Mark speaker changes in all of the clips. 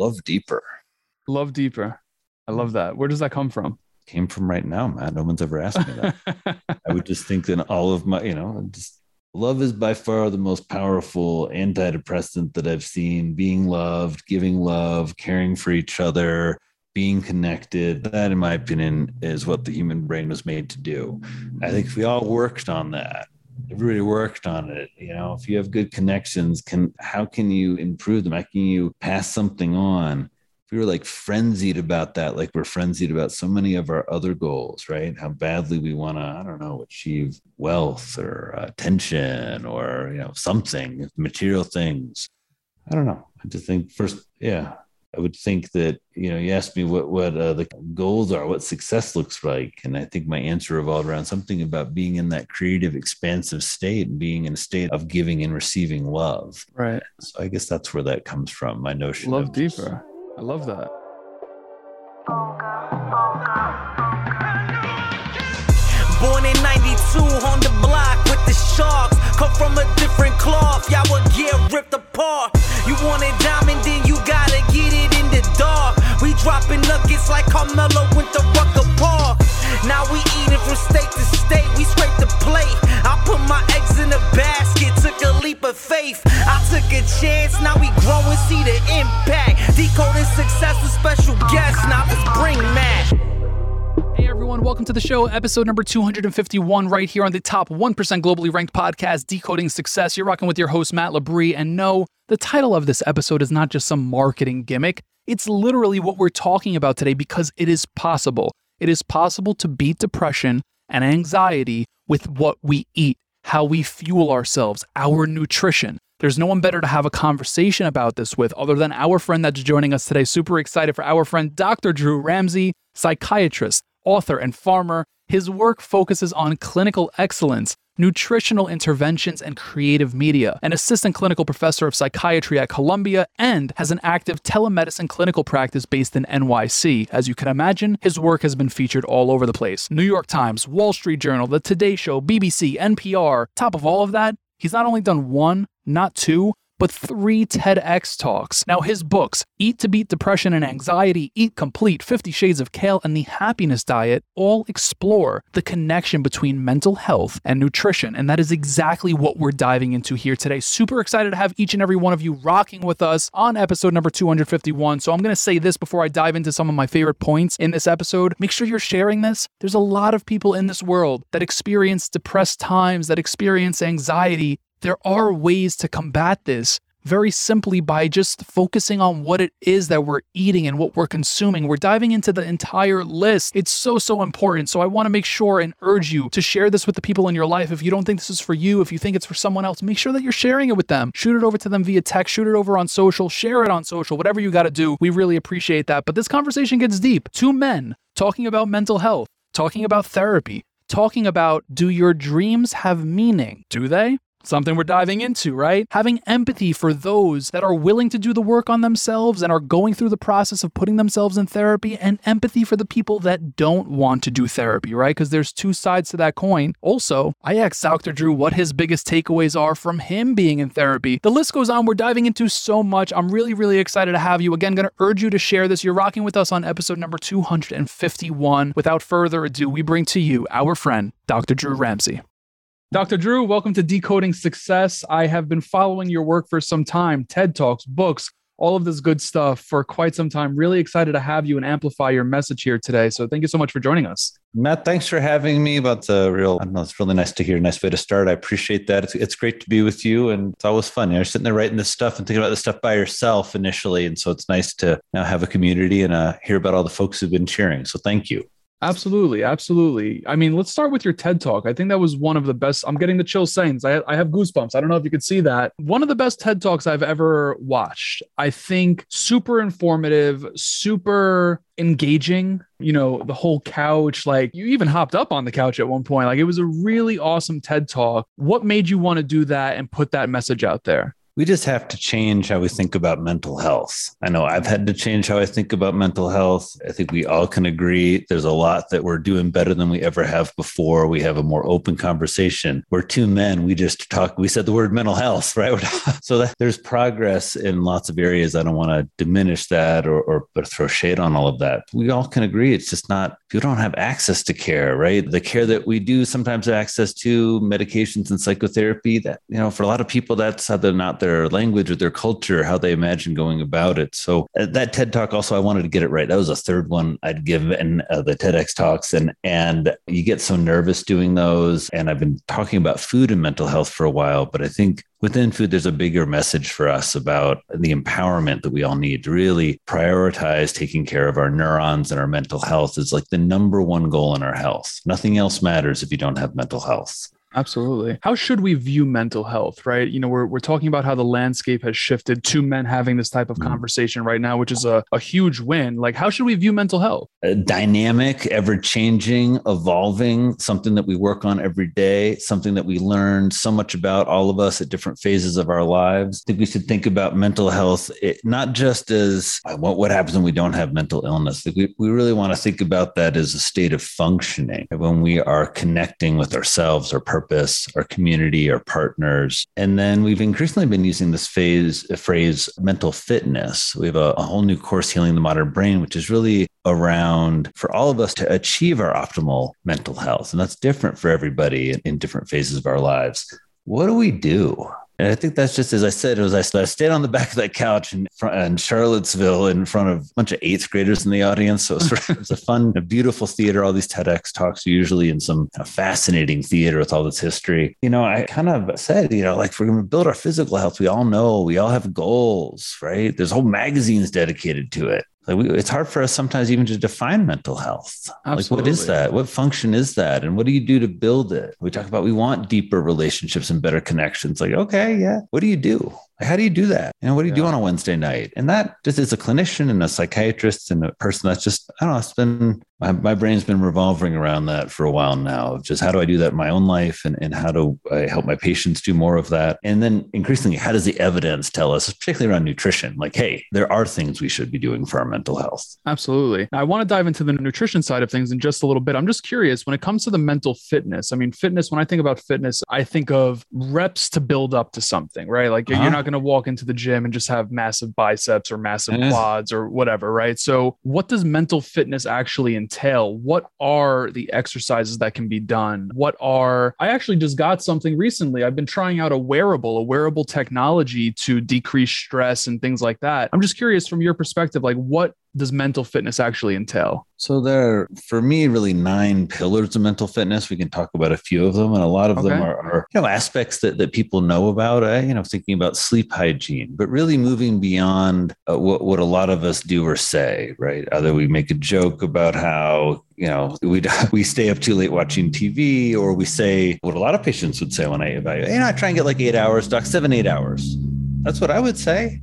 Speaker 1: love deeper.
Speaker 2: Love deeper. I love that. Where does that come from?
Speaker 1: Came from right now, Matt. No one's ever asked me that. I would just think that all of my, you know, just love is by far the most powerful antidepressant that I've seen. Being loved, giving love, caring for each other, being connected. That, in my opinion, is what the human brain was made to do. I think if we all worked on that, everybody worked on it you know. If you have good connections can how can you improve them? How can you pass something on? If we were like frenzied about that like we're frenzied about so many of our other goals right? How badly we want to i don't know achieve wealth or uh, attention or you know something material things. I don't know. I just think first yeah I would think that you know you asked me what what uh, the goals are, what success looks like, and I think my answer revolved around something about being in that creative, expansive state and being in a state of giving and receiving love.
Speaker 2: Right.
Speaker 1: So I guess that's where that comes from. My notion.
Speaker 2: Love deeper. I love that.
Speaker 3: Born in 92 on the block with the sharks. Come from a different cloth, y'all would get ripped apart. You want it diamond, then you gotta get it in the dark. We dropping nuggets like Carmelo went to Rucker Park. Now we eating from state to state, we scrape the plate. I put my eggs in a basket, took a leap of faith. I took a chance, now we grow and see the impact. Decoding success with special guests, now let's bring Matt.
Speaker 2: Everyone, welcome to the show, episode number 251, right here on the top 1% globally ranked podcast, Decoding Success. You're rocking with your host, Matt Labrie. And no, the title of this episode is not just some marketing gimmick. It's literally what we're talking about today because it is possible. It is possible to beat depression and anxiety with what we eat, how we fuel ourselves, our nutrition. There's no one better to have a conversation about this with other than our friend that's joining us today. Super excited for our friend, Dr. Drew Ramsey, psychiatrist, author, and farmer. His work focuses on clinical excellence, nutritional interventions, and creative media. An assistant clinical professor of psychiatry at Columbia and has an active telemedicine clinical practice based in NYC. As you can imagine, his work has been featured all over the place New York Times, Wall Street Journal, The Today Show, BBC, NPR. Top of all of that, he's not only done one, not two, but three TEDx talks. Now, his books, Eat to Beat Depression and Anxiety, Eat Complete, 50 Shades of Kale, and The Happiness Diet, all explore the connection between mental health and nutrition. And that is exactly what we're diving into here today. Super excited to have each and every one of you rocking with us on episode number 251. So I'm going to say this before I dive into some of my favorite points in this episode. Make sure you're sharing this. There's a lot of people in this world that experience depressed times, that experience anxiety, there are ways to combat this very simply by just focusing on what it is that we're eating and what we're consuming. We're diving into the entire list. It's so, so important. So I want to make sure and urge you to share this with the people in your life. If you don't think this is for you, if you think it's for someone else, make sure that you're sharing it with them. Shoot it over to them via text, shoot it over on social, share it on social, whatever you got to do. We really appreciate that. But this conversation gets deep. Two men talking about mental health, talking about therapy, talking about do your dreams have meaning? Do they? Something we're diving into, right? Having empathy for those that are willing to do the work on themselves and are going through the process of putting themselves in therapy, and empathy for the people that don't want to do therapy, right? Because there's two sides to that coin. Also, I asked Dr. Drew what his biggest takeaways are from him being in therapy. The list goes on. We're diving into so much. I'm really, really excited to have you. Again, to urge you to share this. You're rocking with us on episode number 251. Without further ado, we bring to you our friend, Dr. Drew Ramsey. Dr. Drew, welcome to Decoding Success. I have been following your work for some time TED Talks, books, all of this good stuff for quite some time. Really excited to have you and amplify your message here today. So thank you so much for joining us.
Speaker 1: Matt, thanks for having me. About the real, I don't know, it's really nice to hear. Nice way to start. I appreciate that. It's, it's great to be with you, and it's always fun. You're sitting there writing this stuff and thinking about this stuff by yourself initially, and so it's nice to now have a community and uh, hear about all the folks who've been cheering. So thank you.
Speaker 2: Absolutely, absolutely. I mean, let's start with your TED talk. I think that was one of the best. I'm getting the chill sayings. I, I have goosebumps. I don't know if you could see that. One of the best TED talks I've ever watched. I think super informative, super engaging. You know, the whole couch. Like you even hopped up on the couch at one point. Like it was a really awesome TED talk. What made you want to do that and put that message out there?
Speaker 1: We just have to change how we think about mental health. I know I've had to change how I think about mental health. I think we all can agree there's a lot that we're doing better than we ever have before. We have a more open conversation. We're two men. We just talk, we said the word mental health, right? so that there's progress in lots of areas. I don't want to diminish that or, or throw shade on all of that. We all can agree it's just not, people don't have access to care, right? The care that we do sometimes have access to medications and psychotherapy that, you know, for a lot of people, that's how they're not their language or their culture, how they imagine going about it. So uh, that TED talk also, I wanted to get it right. That was a third one I'd give in uh, the TEDx talks, and and you get so nervous doing those. And I've been talking about food and mental health for a while, but I think within food, there's a bigger message for us about the empowerment that we all need to really prioritize taking care of our neurons and our mental health is like the number one goal in our health. Nothing else matters if you don't have mental health.
Speaker 2: Absolutely. How should we view mental health, right? You know, we're, we're talking about how the landscape has shifted to men having this type of mm. conversation right now, which is a, a huge win. Like, how should we view mental health?
Speaker 1: A dynamic, ever changing, evolving, something that we work on every day, something that we learn so much about all of us at different phases of our lives. I think we should think about mental health, it, not just as what, what happens when we don't have mental illness. We, we really want to think about that as a state of functioning when we are connecting with ourselves, our purpose purpose, our community, our partners. And then we've increasingly been using this phase, phrase mental fitness. We have a, a whole new course, Healing the Modern Brain, which is really around for all of us to achieve our optimal mental health. And that's different for everybody in different phases of our lives. What do we do? And I think that's just as I said, it was I, stayed on the back of that couch in, in Charlottesville in front of a bunch of eighth graders in the audience. So it was, it was a fun, a beautiful theater. All these TEDx talks usually in some fascinating theater with all this history. You know, I kind of said, you know, like we're going to build our physical health. We all know we all have goals, right? There's whole magazines dedicated to it. Like we, it's hard for us sometimes even to define mental health. Absolutely. Like, what is that? What function is that? And what do you do to build it? We talk about we want deeper relationships and better connections. Like, okay, yeah. What do you do? How do you do that? And what do you yeah. do on a Wednesday night? And that just as a clinician and a psychiatrist and a person that's just, I don't know, it's been, my, my brain's been revolving around that for a while now. of Just how do I do that in my own life? And, and how do I help my patients do more of that? And then increasingly, how does the evidence tell us, particularly around nutrition? Like, hey, there are things we should be doing for our mental health.
Speaker 2: Absolutely. I want to dive into the nutrition side of things in just a little bit. I'm just curious when it comes to the mental fitness. I mean, fitness, when I think about fitness, I think of reps to build up to something, right? Like uh-huh. you're not going to walk into the gym and just have massive biceps or massive quads or whatever, right? So, what does mental fitness actually entail? What are the exercises that can be done? What are, I actually just got something recently. I've been trying out a wearable, a wearable technology to decrease stress and things like that. I'm just curious from your perspective, like what does mental fitness actually entail?
Speaker 1: So there are, for me, really nine pillars of mental fitness. We can talk about a few of them, and a lot of okay. them are, are, you know aspects that, that people know about. Uh, you know, thinking about sleep hygiene, but really moving beyond uh, what what a lot of us do or say. Right? Either we make a joke about how you know we we stay up too late watching TV, or we say what a lot of patients would say when I evaluate. You know, I try and get like eight hours, doc, seven eight hours. That's what I would say.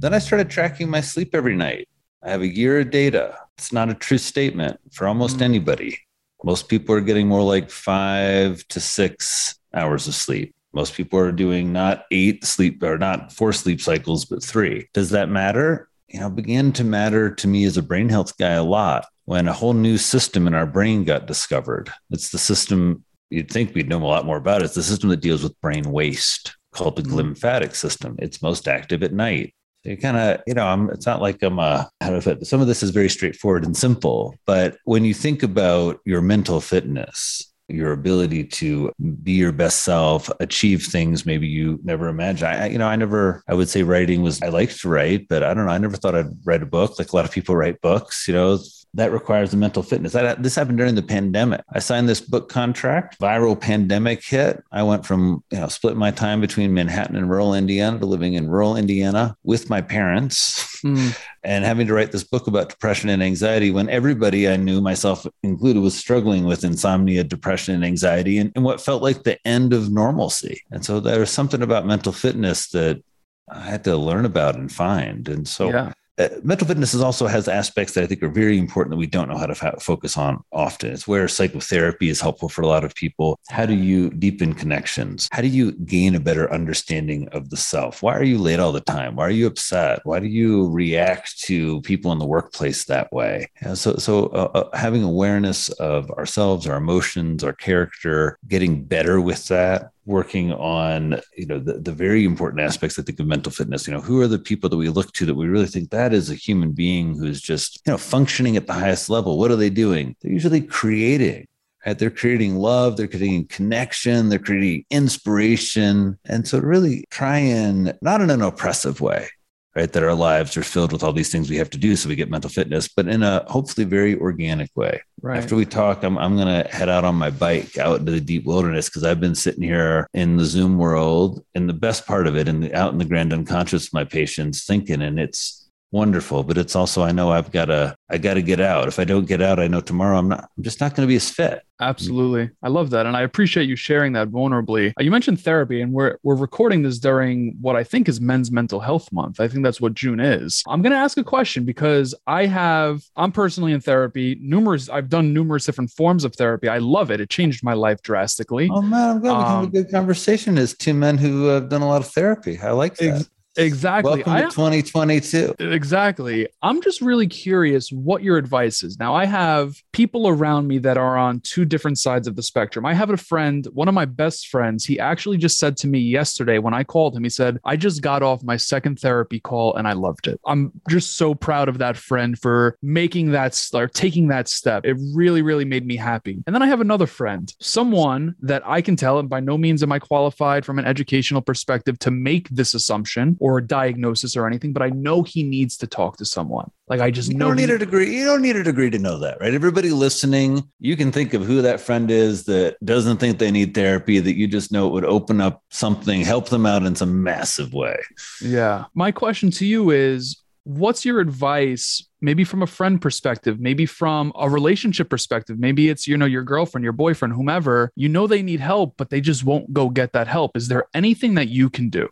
Speaker 1: Then I started tracking my sleep every night I have a year of data. It's not a true statement for almost mm anybody. Most people are getting more like five to six hours of sleep. Most people are doing not eight sleep or not four sleep cycles, but three. Does that matter? You know, began to matter to me as a brain health guy a lot when a whole new system in our brain got discovered. It's the system you'd think we'd know a lot more about. It's the system that deals with brain waste called the mm. glymphatic system. It's most active at night. So you kind of, you know, I'm, it's not like I'm a, how I put Some of this is very straightforward and simple, but when you think about your mental fitness, your ability to be your best self, achieve things maybe you never imagined. I, you know, I never, I would say writing was, I liked to write, but I don't know. I never thought I'd write a book. Like a lot of people write books, you know, that requires a mental fitness. That, this happened during the pandemic. I signed this book contract, viral pandemic hit. I went from, you know, split my time between Manhattan and rural Indiana to living in rural Indiana with my parents mm. and having to write this book about depression and anxiety when everybody I knew, myself included, was struggling with insomnia, depression, and anxiety and, and what felt like the end of normalcy. And so there was something about mental fitness that I had to learn about and find. And so, yeah uh, mental fitness is also has aspects that I think are very important that we don't know how to focus on often. It's where psychotherapy is helpful for a lot of people. How do you deepen connections? How do you gain a better understanding of the self? Why are you late all the time? Why are you upset? Why do you react to people in the workplace that way? So, so uh, uh, having awareness of ourselves, our emotions, our character, getting better with that working on you know the, the very important aspects i think of mental fitness. You know who are the people that we look to that we really think that is a human being who's just you know functioning at the highest level? What are they doing? They're usually creating right? They're creating love they're creating connection they're creating inspiration. And so really try and not in an oppressive way right? That our lives are filled with all these things we have to do so we get mental fitness, but in a hopefully very organic way. Right. After we talk, I'm, I'm going to head out on my bike out into the deep wilderness because I've been sitting here in the Zoom world and the best part of it and out in the grand unconscious, my patients thinking, and it's, wonderful but it's also i know i've got to i got to get out. If i don't get out i know tomorrow i'm not i'm just not going to be as fit.
Speaker 2: Absolutely. I love that and i appreciate you sharing that vulnerably. Uh, you mentioned therapy and we're we're recording this during what i think is men's mental health month. I think that's what june is. I'm going to ask a question because i have i'm personally in therapy. Numerous i've done numerous different forms of therapy. I love it. It changed my life drastically.
Speaker 1: Oh man i'm glad we um, have a good conversation as two men who have done a lot of therapy. I like that. ex-
Speaker 2: Exactly.
Speaker 1: Welcome to 2022.
Speaker 2: Exactly. I'm just really curious what your advice is. Now, I have people around me that are on two different sides of the spectrum. I have a friend, one of my best friends, he actually just said to me yesterday when I called him, he said, I just got off my second therapy call and I loved it. I'm just so proud of that friend for making that or taking that step. It really, really made me happy. And then I have another friend, someone that I can tell, and by no means am I qualified from an educational perspective to make this assumption or a diagnosis or anything, but I know he needs to talk to someone. Like I just
Speaker 1: you
Speaker 2: know
Speaker 1: don't need
Speaker 2: he-
Speaker 1: a degree. You don't need a degree to know that, right? Everybody listening, you can think of who that friend is that doesn't think they need therapy, that you just know it would open up something, help them out in some massive way.
Speaker 2: Yeah. My question to you is what's your advice maybe from a friend perspective maybe from a relationship perspective maybe it's you know your girlfriend your boyfriend whomever you know they need help but they just won't go get that help is there anything that you can do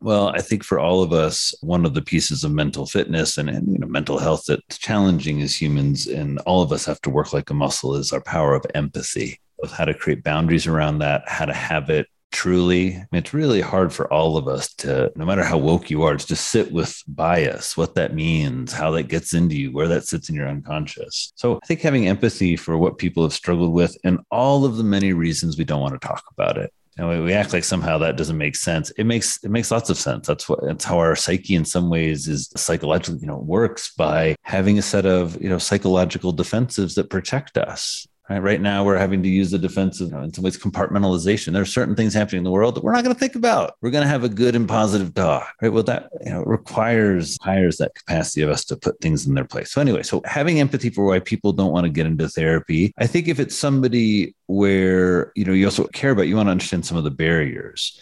Speaker 1: well, I think for all of us, one of the pieces of mental fitness and, and you know mental health that's challenging as humans, and all of us have to work like a muscle, is our power of empathy, of how to create boundaries around that, how to have it truly. I mean, it's really hard for all of us to, no matter how woke you are, to sit with bias, what that means, how that gets into you, where that sits in your unconscious. So I think having empathy for what people have struggled with and all of the many reasons we don't want to talk about it and we, we act like somehow that doesn't make sense. It makes it makes lots of sense. That's what that's how our psyche in some ways is psychologically, you know, works by having a set of, you know, psychological defensives that protect us. Right, right now, we're having to use the defensive, you know, in some ways, compartmentalization. There are certain things happening in the world that we're not going to think about. We're going to have a good and positive talk, right? Well, that you know requires hires that capacity of us to put things in their place. So anyway, so having empathy for why people don't want to get into therapy, I think if it's somebody where you know you also care about, you want to understand some of the barriers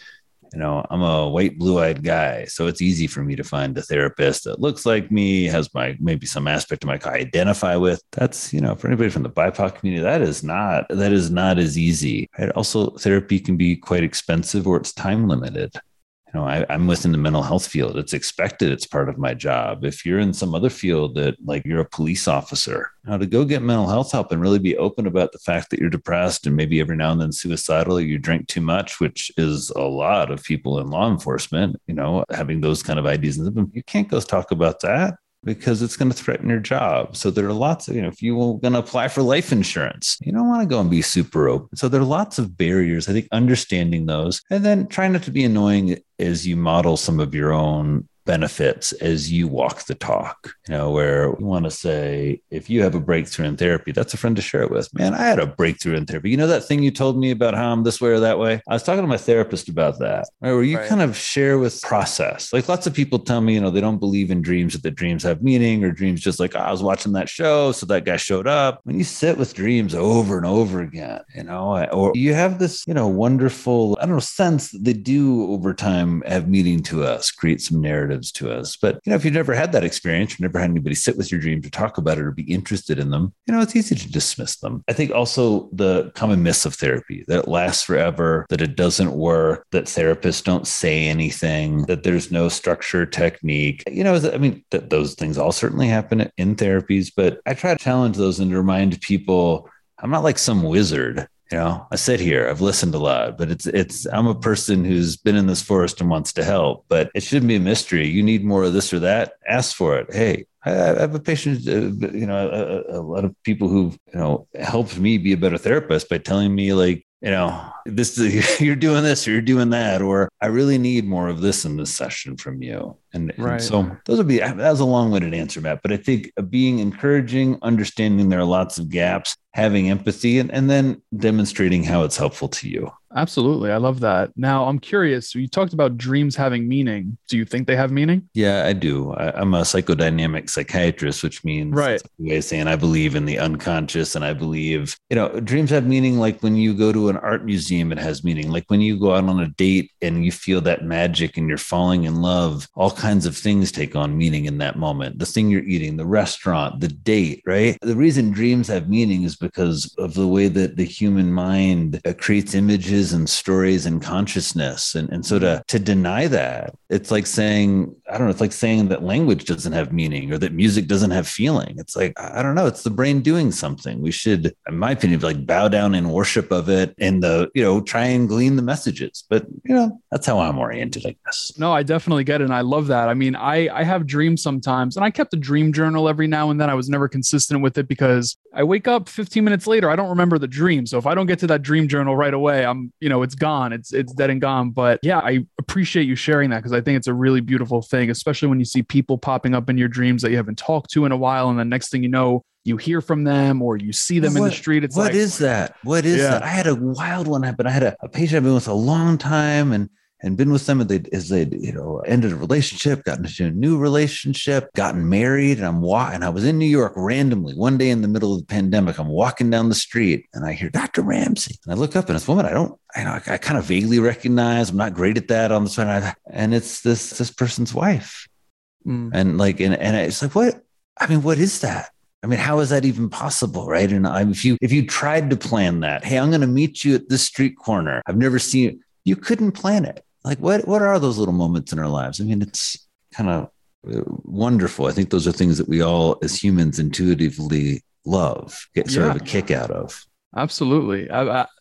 Speaker 1: you know, I'm a white, blue eyed guy. So it's easy for me to find a therapist that looks like me, has my maybe some aspect of my I identify with. That's, you know, for anybody from the BIPOC community, that is not, that is not as easy. Right? Also, therapy can be quite expensive or it's time limited you know, I, am within the mental health field. It's expected. It's part of my job. If you're in some other field that like you're a police officer, now to go get mental health help and really be open about the fact that you're depressed and maybe every now and then suicidal, you drink too much, which is a lot of people in law enforcement, you know, having those kind of ideas. You can't go talk about that because it's going to threaten your job. So there are lots of, you know, if you were going to apply for life insurance, you don't want to go and be super open. So there are lots of barriers. I think understanding those and then trying not to be annoying as you model some of your own benefits as you walk the talk. You know, where we want to say, if you have a breakthrough in therapy, that's a friend to share it with. Man, I had a breakthrough in therapy. You know that thing you told me about how I'm this way or that way? I was talking to my therapist about that, right? Where you right. kind of share with process. Like lots of people tell me, you know, they don't believe in dreams, that the dreams have meaning, or dreams just like, oh, I was watching that show, so that guy showed up. When you sit with dreams over and over again, you know, or you have this, you know, wonderful, I don't know, sense that they do over time have meaning to us, create some narrative to us. But you know, if you've never had that experience, you've never had anybody sit with your dreams to talk about it or be interested in them, you know, it's easy to dismiss them. I think also the common myths of therapy that it lasts forever, that it doesn't work, that therapists don't say anything, that there's no structure technique. You know, I mean, those things all certainly happen in therapies, but I try to challenge those and remind people I'm not like some wizard you know i sit here i've listened a lot but it's it's i'm a person who's been in this forest and wants to help but it shouldn't be a mystery. You need more of this or that. Ask for it. Hey I have a patient, uh, you know, a, a, lot of people who've, you know, helped me be a better therapist by telling me, like, you know, this is, you're doing this or you're doing that, or I really need more of this in this session from you. And, right. and so those would be ah, that was a long-winded answer, Matt. But I think being encouraging, understanding there are lots of gaps, having empathy, and, and then demonstrating how it's helpful to you.
Speaker 2: Absolutely. I love that. Now, I'm curious. You talked about dreams having meaning. Do you think they have meaning?
Speaker 1: Yeah, I do. I, am a psychodynamic psychiatrist, which means
Speaker 2: right.
Speaker 1: way of saying I believe in the unconscious and I believe, you know, dreams have meaning like when you go to an art museum, it has meaning. Like when you go out on a date and you feel that magic and you're falling in love, all kinds of things take on meaning in that moment. The thing you're eating, the restaurant, the date, right? The reason dreams have meaning is because of the way that the human mind uh, creates images images and stories and consciousness. And, and so to, to deny that, it's like saying, I don't know, it's like saying that language doesn't have meaning or that music doesn't have feeling. It's like, I don't know, it's the brain doing something. We should, in my opinion, like bow down in worship of it and the, you know, try and glean the messages. But, you know, that's how I'm oriented, I guess.
Speaker 2: No, I definitely get it. And I love that. I mean, I, I have dreams sometimes and I kept a dream journal every now and then. I was never consistent with it because I wake up 15 minutes later, I don't remember the dream. So if I don't get to that dream journal right away, I'm you know it's gone. It's it's dead and gone. But yeah i appreciate you sharing that because i think it's a really beautiful thing especially when you see people popping up in your dreams that you haven't talked to in a while and the next thing you know you hear from them or you see them what, in the street. It's
Speaker 1: what
Speaker 2: like,
Speaker 1: is that? What is yeah. that? I had a wild one happen. I had a, a patient i've been with a long time and and been with them as they as they you know ended a relationship, gotten into a new relationship, gotten married, and I'm walking. And I was in New York randomly one day in the middle of the pandemic. I'm walking down the street and I hear Dr. Ramsey, and I look up and it's a woman I don't. I know I, I kind of vaguely recognize. I'm not great at that on the side, and it's this this person's wife, mm. and like and and it's like what I mean, what is that? I mean, how is that even possible, right? And I, if you if you tried to plan that, hey, I'm going to meet you at this street corner. I've never seen you. You couldn't plan it like what what are those little moments in our lives? I mean it's kind of uh, wonderful. I think those are things that we all as humans intuitively love get sort yeah. of a kick out of.
Speaker 2: Absolutely.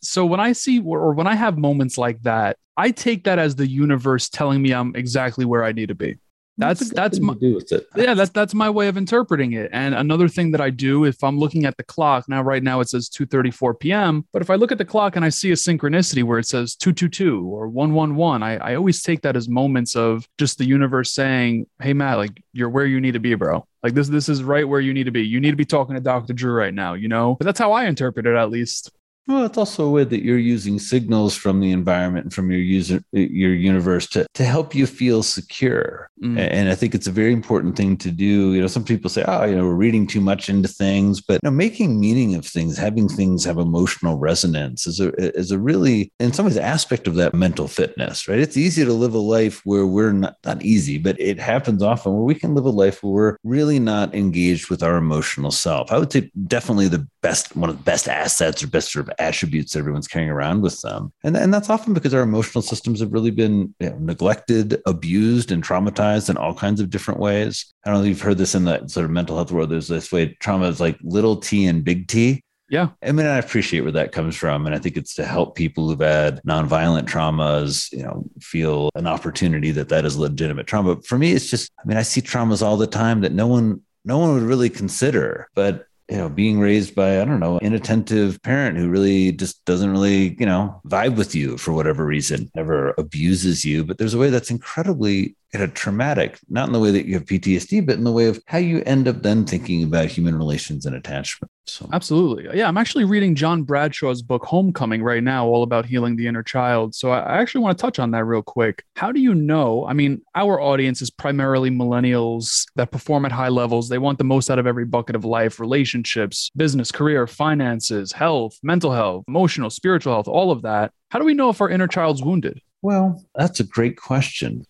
Speaker 2: So when i see or when i have moments like that i take that as the universe telling me i'm exactly where i need to be that's that's my do with it. yeah that's that's my way of interpreting it. And another thing that i do if i'm looking at the clock now right now it says 2.34 p.m but if i look at the clock and i see a synchronicity where it says 222 or 111 I, I always take that as moments of just the universe saying hey matt like you're where you need to be bro. Like this this is right where you need to be. You need to be talking to dr drew right now you know? But that's how i interpret it at least
Speaker 1: well, it's also a way that you're using signals from the environment and from your user, your universe to, to help you feel secure. Mm. And I think it's a very important thing to do. You know, some people say, oh, you know, we're reading too much into things, but you know, making meaning of things, having things have emotional resonance is a, is a really, in some ways, aspect of that mental fitness, right? It's easy to live a life where we're not, not easy, but it happens often where we can live a life where we're really not engaged with our emotional self. I would say definitely the best, one of the best assets or best sort of attributes that everyone's carrying around with them. And, and that's often because our emotional systems have really been you know, neglected, abused, and traumatized in all kinds of different ways. I don't know if you've heard this in the sort of mental health world. There's this way trauma is like little t and big T.
Speaker 2: Yeah.
Speaker 1: I mean, I appreciate where that comes from. And I think it's to help people who've had nonviolent traumas, you know, feel an opportunity that that is legitimate trauma. But for me, it's just, I mean, I see traumas all the time that no one, no one would really consider. But you know, being raised by, I don't know, inattentive parent who really just doesn't really, you know, vibe with you for whatever reason, never abuses you. But there's a way that's incredibly kind of traumatic, not in the way that you have PTSD, but in the way of how you end up then thinking about human relations and attachment.
Speaker 2: So absolutely. Yeah. I'm actually reading John Bradshaw's book Homecoming right now, all about healing the inner child. So I actually want to touch on that real quick. How do you know? I mean, our audience is primarily millennials that perform at high levels. They want the most out of every bucket of life, relationships, business, career, finances, health, mental health, emotional, spiritual health, all of that. How do we know if our inner child's wounded?
Speaker 1: Well, that's a great question.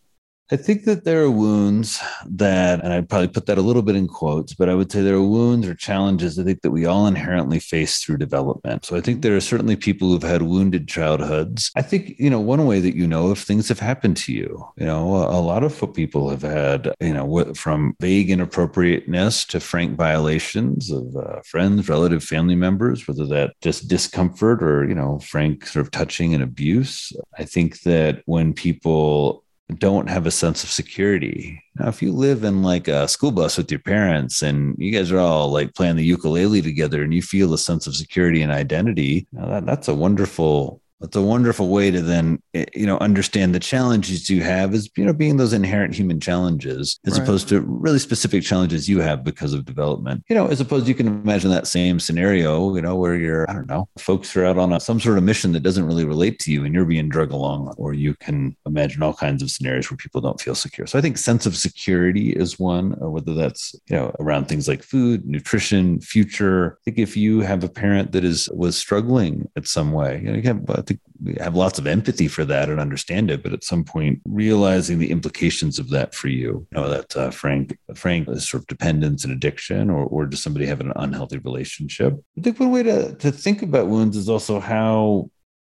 Speaker 1: I think that there are wounds that, and I'd probably put that a little bit in quotes, but I would say there are wounds or challenges I think that we all inherently face through development. So I think there are certainly people who've had wounded childhoods. I think, you know, one way that you know if things have happened to you, you know, a, lot of people have had, you know, from vague inappropriateness to frank violations of uh, friends, relative, family members, whether that just discomfort or, you know, frank sort of touching and abuse. I think that when people don't have a sense of security. Now, if you live in like a school bus with your parents and you guys are all like playing the ukulele together and you feel a sense of security and identity, that, that's a wonderful it's a wonderful way to then eh, you know understand the challenges you have as you know being those inherent human challenges as right. opposed to really specific challenges you have because of development. You know as opposed you can imagine that same scenario you know where you're i don't know folks are out on a, some sort of mission that doesn't really relate to you and you're being drug along or you can imagine all kinds of scenarios where people don't feel secure. So i think sense of security is one uh, whether that's you know around things like food nutrition future. I think if you have a parent that is was struggling at some way you know you have, We have lots of empathy for that and understand it, but at some point realizing the implications of that for you, you know, that uh, frank, frank is sort of dependence and addiction, or, or does somebody have an unhealthy relationship? I think one way to, to think about wounds is also how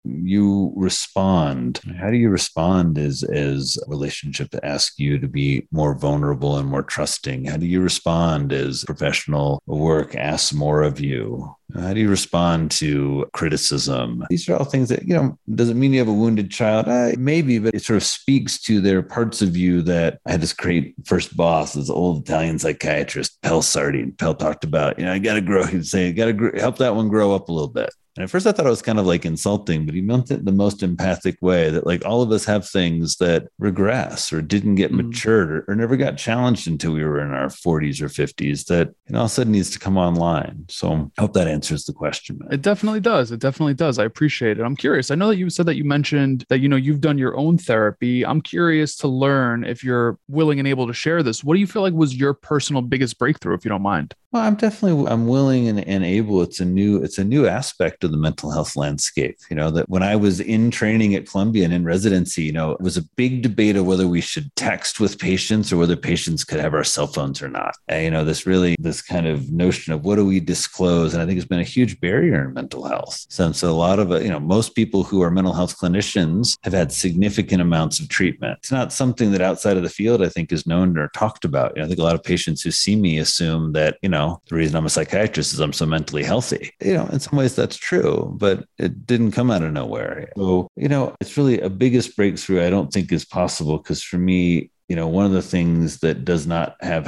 Speaker 1: you respond. How do you respond as as a relationship to ask you to be more vulnerable and more trusting. How do you respond as professional work asks more of you how do you respond to criticism? These are all things that you know doesn't mean you have a wounded child. Uh, maybe but it sort of speaks to their parts of you that i had this great first boss this old italian psychiatrist pell sardi pell talked about you know i gotta grow he'd say gotta help that one grow up a little bit and at first I thought it was kind of like insulting, but he meant it in the most empathic way that like all of us have things that regress or didn't get mm. matured or, or, never got challenged until we were in our 40s or 50s that you know all of a sudden needs to come online. So I hope that answers the question. Man.
Speaker 2: It definitely does. It definitely does. I appreciate it. I'm curious. I know that you said that you mentioned that you know you've done your own therapy. I'm curious to learn if you're willing and able to share this. What do you feel like was your personal biggest breakthrough, if you don't mind?
Speaker 1: Well, I'm definitely I'm willing and, and able. It's a new it's a new aspect of the mental health landscape. You know that when I was in training at Columbia and in residency, you know, it was a big debate of whether we should text with patients or whether patients could have our cell phones or not. And, you know, this really this kind of notion of what do we disclose, and I think it's been a huge barrier in mental health since a lot of uh, you know most people who are mental health clinicians have had significant amounts of treatment. It's not something that outside of the field I think is known or talked about. You know, I think a lot of patients who see me assume that you know know, the reason I'm a psychiatrist is I'm so mentally healthy. You know, in some ways that's true, but it didn't come out of nowhere. So, you know, it's really a biggest breakthrough I don't think is possible because for me, you know, one of the things that does not have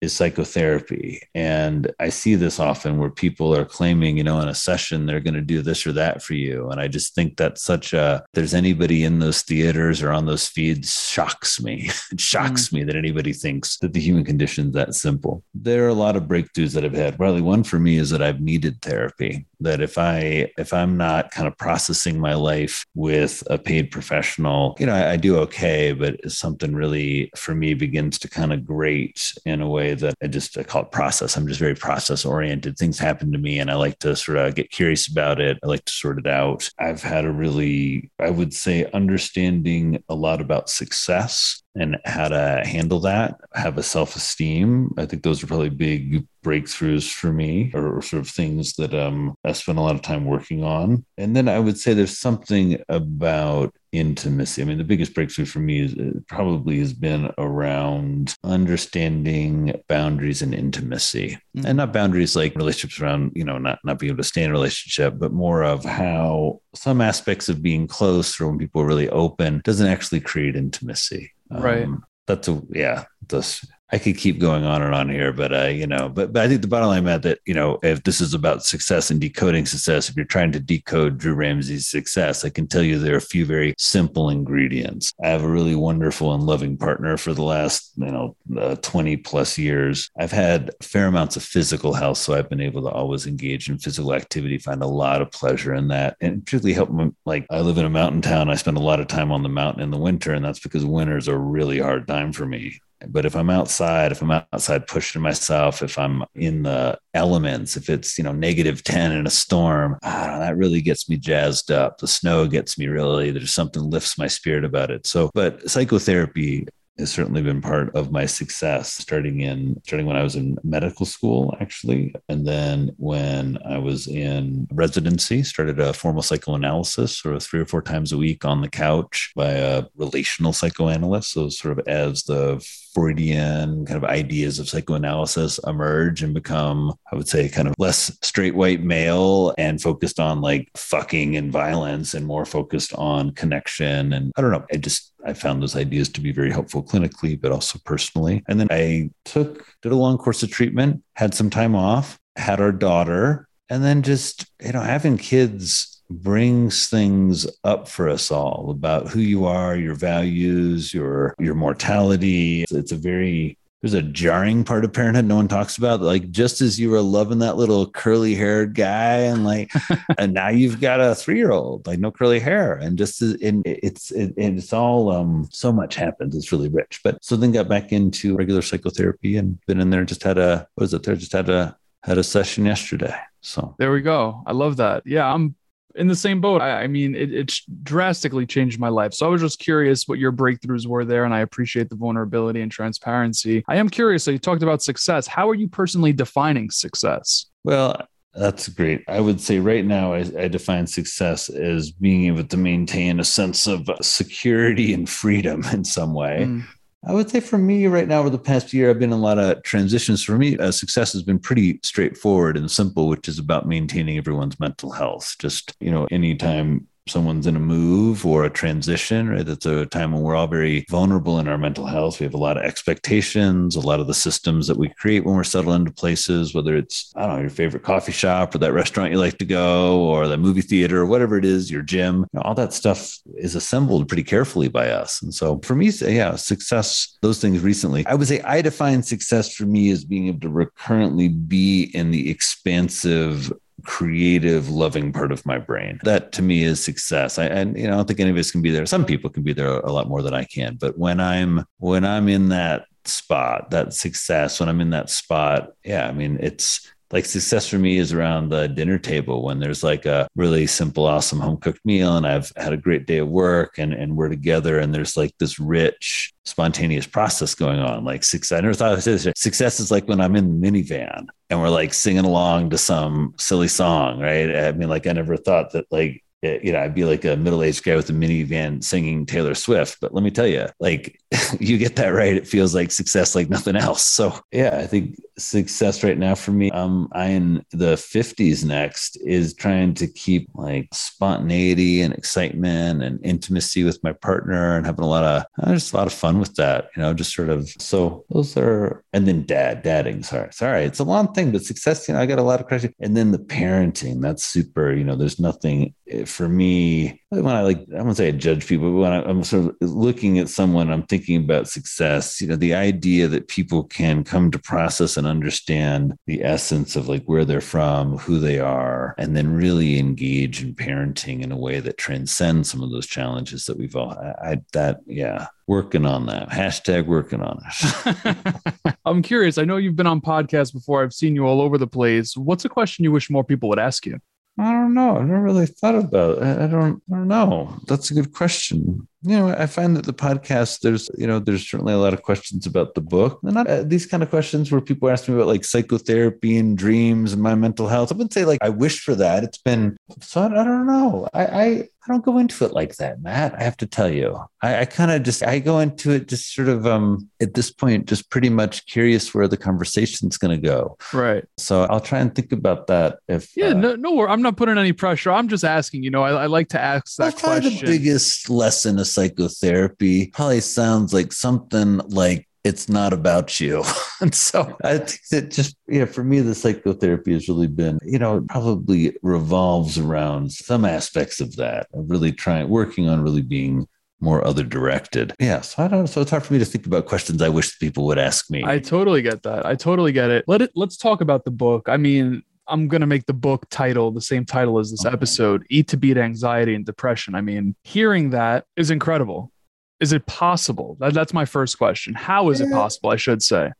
Speaker 1: is psychotherapy. And I see this often where people are claiming, you know, in a session, they're going to do this or that for you. And I just think that's such a, there's anybody in those theaters or on those feeds shocks me. it shocks mm. me that anybody thinks that the human condition is that simple. There are a lot of breakthroughs that I've had. Probably one for me is that I've needed therapy that if i if i'm not kind of processing my life with a paid professional you know i, I do okay but something really for me begins to kind of grate in a way that i just I call it process. I'm just very process oriented. Things happen to me and i like to sort of get curious about it. I like to sort it out. I've had a really i would say understanding a lot about success and how to handle that, have a self esteem. I think those are probably big breakthroughs for me or sort of things that um, I spent a lot of time working on. And then I would say there's something about intimacy. I mean, the biggest breakthrough for me is uh, probably has been around understanding boundaries and intimacy, mm-hmm. and not boundaries like relationships around you know not not being able to stay in a relationship, but more of how some aspects of being close or when people are really open doesn't actually create intimacy.
Speaker 2: Right. Um,
Speaker 1: that's a yeah. That's I could keep going on and on here, but uh, you know, but but I think the bottom line, Matt, that you know, if this is about success and decoding success, if you're trying to decode Drew Ramsey's success, I can tell you there are a few very simple ingredients. I have a really wonderful and loving partner for the last you know uh, 20 plus years. I've had fair amounts of physical health, so I've been able to always engage in physical activity, find a lot of pleasure in that, and particularly help. Me, like I live in a mountain town, I spend a lot of time on the mountain in the winter, and that's because winters a really hard time for me But if I'm outside, if I'm outside pushing myself, if I'm in the elements, if it's, you know, negative 10 in a storm, know, that really gets me jazzed up. The snow gets me really, there's something lifts my spirit about it. So, but psychotherapy has certainly been part of my success starting in starting when I was in medical school actually and then when I was in residency started a formal psychoanalysis sort of three or four times a week on the couch by a relational psychoanalyst so sort of as the Freudian kind of ideas of psychoanalysis emerge and become, I would say, kind of less straight white male and focused on like fucking and violence and more focused on connection. And I don't know, I just, I found those ideas to be very helpful clinically, but also personally. And then I took, did a long course of treatment, had some time off, had our daughter, and then just, you know, having kids brings things up for us all about who you are, your values, your your mortality. It's a very there's a jarring part of parenthood no one talks about. Like just as you were loving that little curly haired guy, and like, and now you've got a three year old, like no curly hair, and just as, and it's it, it's all um so much happens. It's really rich. But so then got back into regular psychotherapy and been in there. Just had a what is it? There just had a had a session yesterday. So
Speaker 2: there we go. I love that. Yeah, I'm in the same boat. I, I mean, it, it's drastically changed my life. So I was just curious what your breakthroughs were there, and I appreciate the vulnerability and transparency. I am curious. So you talked about success. How are you personally defining success?
Speaker 1: Well, that's great. I would say right now, I, I, define success as being able to maintain a sense of security and freedom in some way. Mm. I would say for me right now, over the past year, I've been in a lot of transitions. For me, uh, success has been pretty straightforward and simple, which is about maintaining everyone's mental health. Just, you know, anytime someone's in a move or a transition, right? That's a time when we're all very vulnerable in our mental health. We have a lot of expectations, a lot of the systems that we create when we're settled into places, whether it's, I don't know, your favorite coffee shop or that restaurant you like to go or the movie theater or whatever it is, your gym, you know, all that stuff is assembled pretty carefully by us. And so for me, yeah, success, those things recently, I would say I define success for me as being able to recurrently be in the expansive creative, loving part of my brain. That to me is success. I, and you know, I don't think any of us can be there. Some people can be there a lot more than I can. But when I'm when I'm in that spot, that success, when I'm in that spot, yeah, I mean, it's like success for me is around the dinner table when there's like a really simple, awesome home cooked meal and I've had a great day of work and, and we're together and there's like this rich, spontaneous process going on. Like success, I never thought of this. Success is like when I'm in the minivan and we're like singing along to some silly song, right? I mean, like I never thought that like you know, I'd be like a middle aged guy with a minivan singing Taylor Swift. But let me tell you, like, you get that right. It feels like success like nothing else. So, yeah, I think success right now for me, um, I in the 50s next is trying to keep like spontaneity and excitement and intimacy with my partner and having a lot of uh, just a lot of fun with that, you know, just sort of. So, those are, and then dad, dadding. Sorry, sorry, it's a long thing, but success, you know, I got a lot of questions. And then the parenting, that's super, you know, there's nothing for me, when I like, I won't say I judge people, but when I, am sort of looking at someone, I'm thinking about success, you know, the idea that people can come to process and understand the essence of like where they're from, who they are, and then really engage in parenting in a way that transcends some of those challenges that we've all, I, I that, yeah, working on that. Hashtag working on
Speaker 2: it. I'm curious. I know you've been on podcasts before. I've seen you all over the place. What's a question you wish more people would ask you?
Speaker 1: I don't know. I never really thought about it. I don't, I don't know. That's a good question you know, I find that the podcast, there's, you know, there's certainly a lot of questions about the book. And not uh, these kind of questions where people ask me about like psychotherapy and dreams and my mental health. I wouldn't say like I wish for that. It's been so I, I don't know. I, I I don't go into it like that, Matt. I have to tell you. I, I kind of just I go into it just sort of um at this point, just pretty much curious where the conversation's gonna go.
Speaker 2: Right.
Speaker 1: So I'll try and think about that if
Speaker 2: Yeah, uh, no, no, I'm not putting any pressure. I'm just asking, you know, I, I like to ask that question.
Speaker 1: the biggest lesson psychotherapy probably sounds like something like it's not about you. and so I think that just, yeah, for me, the psychotherapy has really been, you know, probably revolves around some aspects of that, of really trying, working on really being more other directed. Yeah. So I don't so it's hard for me to think about questions I wish people would ask me.
Speaker 2: I totally get that. I totally get it. Let it let's talk about the book. I mean, I'm going to make the book title the same title as this episode Eat to Beat Anxiety and Depression. I mean, hearing that is incredible. is it possible? That, that's my first question. How is it possible? I should say.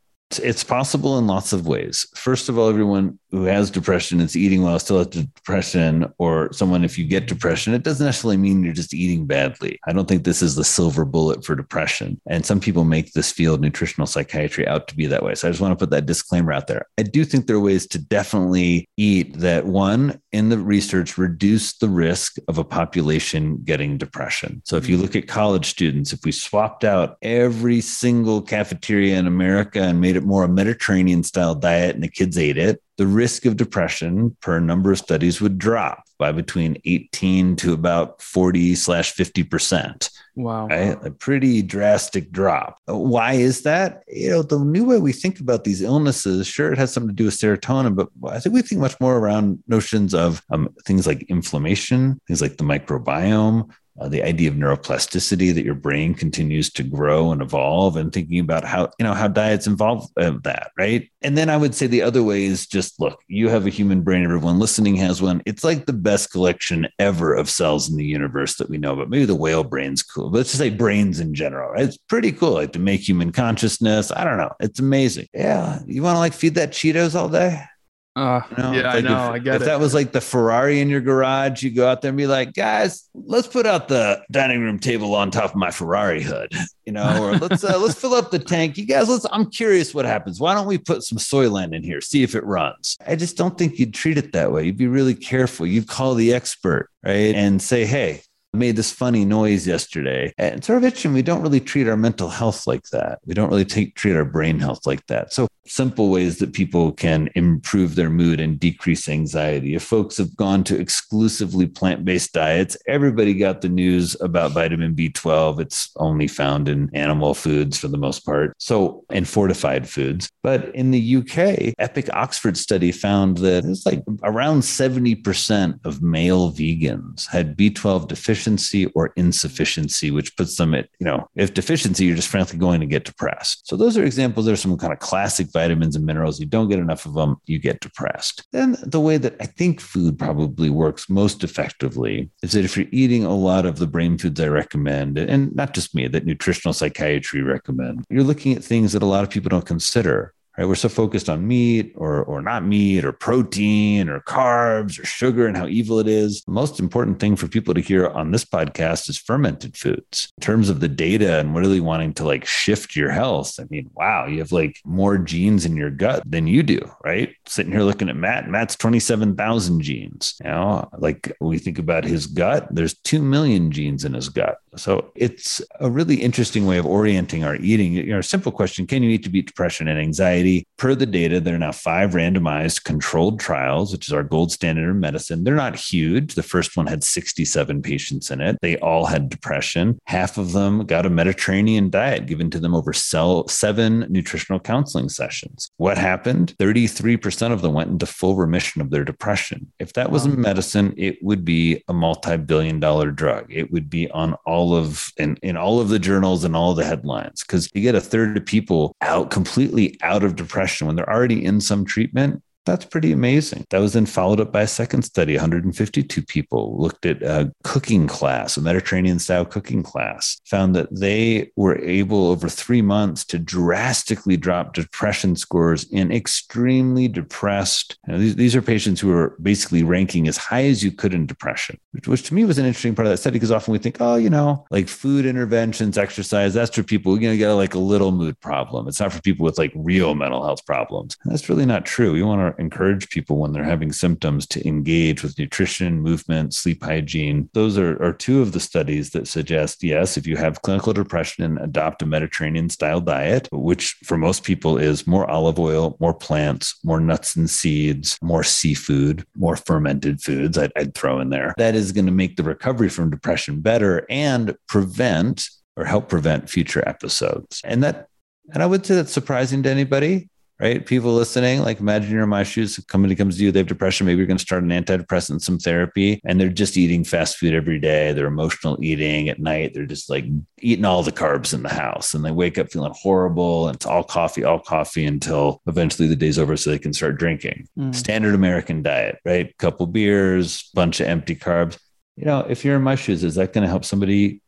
Speaker 1: It's possible in lots of ways. First of all, everyone who has depression is eating while still has depression, or someone, if you get depression, it doesn't necessarily mean you're just eating badly. I don't think this is the silver bullet for depression. And some people make this field, nutritional psychiatry, out to be that way. So I just want to put that disclaimer out there. I do think there are ways to definitely eat that, one, in the research, reduce the risk of a population getting depression. So if you look at college students, if we swapped out every single cafeteria in America and made it more a Mediterranean style diet and the kids ate it, the risk of depression per number of studies would drop by between 18 to about 40 slash 50%.
Speaker 2: Wow.
Speaker 1: Right? A pretty drastic drop. Why is that? You know, the new way we think about these illnesses, sure, it has something to do with serotonin, but I think we think much more around notions of um, things like inflammation, things like the microbiome, uh, the idea of neuroplasticity that your brain continues to grow and evolve and thinking about how you know how diets involve uh, that right? And then i would say the other way is just look you have a human brain everyone listening has one. It's like the best collection ever of cells in the universe that we know but maybe the whale brain's cool but let's just say brains in general right? it's pretty cool like to make human consciousness. I don't know. It's amazing. Yeah you want to like feed that cheetos all day
Speaker 2: uh, you know, yeah, like I know.
Speaker 1: If,
Speaker 2: I get
Speaker 1: if
Speaker 2: it.
Speaker 1: that was like the Ferrari in your garage, you go out there and be like, guys, let's put out the dining room table on top of my Ferrari hood, you know, or let's uh, let's fill up the tank. You guys, let's. I'm curious what happens. Why don't we put some Soylent in here, see if it runs? I just don't think you'd treat it that way. You'd be really careful. You'd call the expert, right, and say, hey, made this funny noise yesterday. And Intervention, we don't really treat our mental health like that. We don't really take, treat our brain health like that. So simple ways that people can improve their mood and decrease anxiety. If folks have gone to exclusively plant-based diets, everybody got the news about vitamin B12. It's only found in animal foods for the most part. So, and fortified foods. But in the UK, Epic Oxford study found that it's like around 70% of male vegans had B12 deficiency deficiency or insufficiency, which puts them at, you know, if deficiency, you're just frankly going to get depressed. So those are examples. There's some kind of classic vitamins and minerals. You don't get enough of them, you get depressed. Then the way that I think food probably works most effectively is that if you're eating a lot of the brain foods I recommend, and not just me, that nutritional psychiatry recommend, you're looking at things that a lot of people don't consider right? We're so focused on meat or, or not meat or protein or carbs or sugar and how evil it is. The most important thing for people to hear on this podcast is fermented foods. In terms of the data and really wanting to like shift your health, I mean, wow, you have like more genes in your gut than you do, right? Sitting here looking at Matt, Matt's 27,000 genes. You know, like we think about his gut, there's 2 million genes in his gut. So it's a really interesting way of orienting our eating. You know, simple question can you eat to beat depression and anxiety? Per the data, there are now five randomized controlled trials, which is our gold standard in medicine. They're not huge. The first one had 67 patients in it. They all had depression. Half of them got a Mediterranean diet given to them over seven nutritional counseling sessions. What happened? 33% of them went into full remission of their depression. If that was in medicine, it would be a multi billion dollar drug. It would be on all all of in, in all of the journals and all the headlines because you get a third of people out completely out of depression when they're already in some treatment that's pretty amazing. That was then followed up by a second study. 152 people looked at a cooking class, a Mediterranean style cooking class, found that they were able over three months to drastically drop depression scores in extremely depressed. You know, these, these are patients who are basically ranking as high as you could in depression, which, which to me was an interesting part of that study because often we think, oh, you know, like food interventions, exercise, that's for people, you know, get like a little mood problem. It's not for people with like real mental health problems. And that's really not true. You want to encourage people when they're having symptoms to engage with nutrition, movement, sleep hygiene. Those are, are two of the studies that suggest yes, if you have clinical depression, adopt a Mediterranean style diet, which for most people is more olive oil, more plants, more nuts and seeds, more seafood, more fermented foods. I'd, I'd throw in there. That is going to make the recovery from depression better and prevent or help prevent future episodes. And that and I would say that's surprising to anybody right? People listening, like imagine you're in my shoes, somebody comes to you, they have depression. Maybe you're going to start an antidepressant, some therapy, and they're just eating fast food every day. They're emotional eating at night. They're just like eating all the carbs in the house and they wake up feeling horrible. And it's all coffee, all coffee until eventually the day's over so they can start drinking. Mm. Standard American diet, right? Couple beers, bunch of empty carbs. You know, if you're in my shoes, is that going to help somebody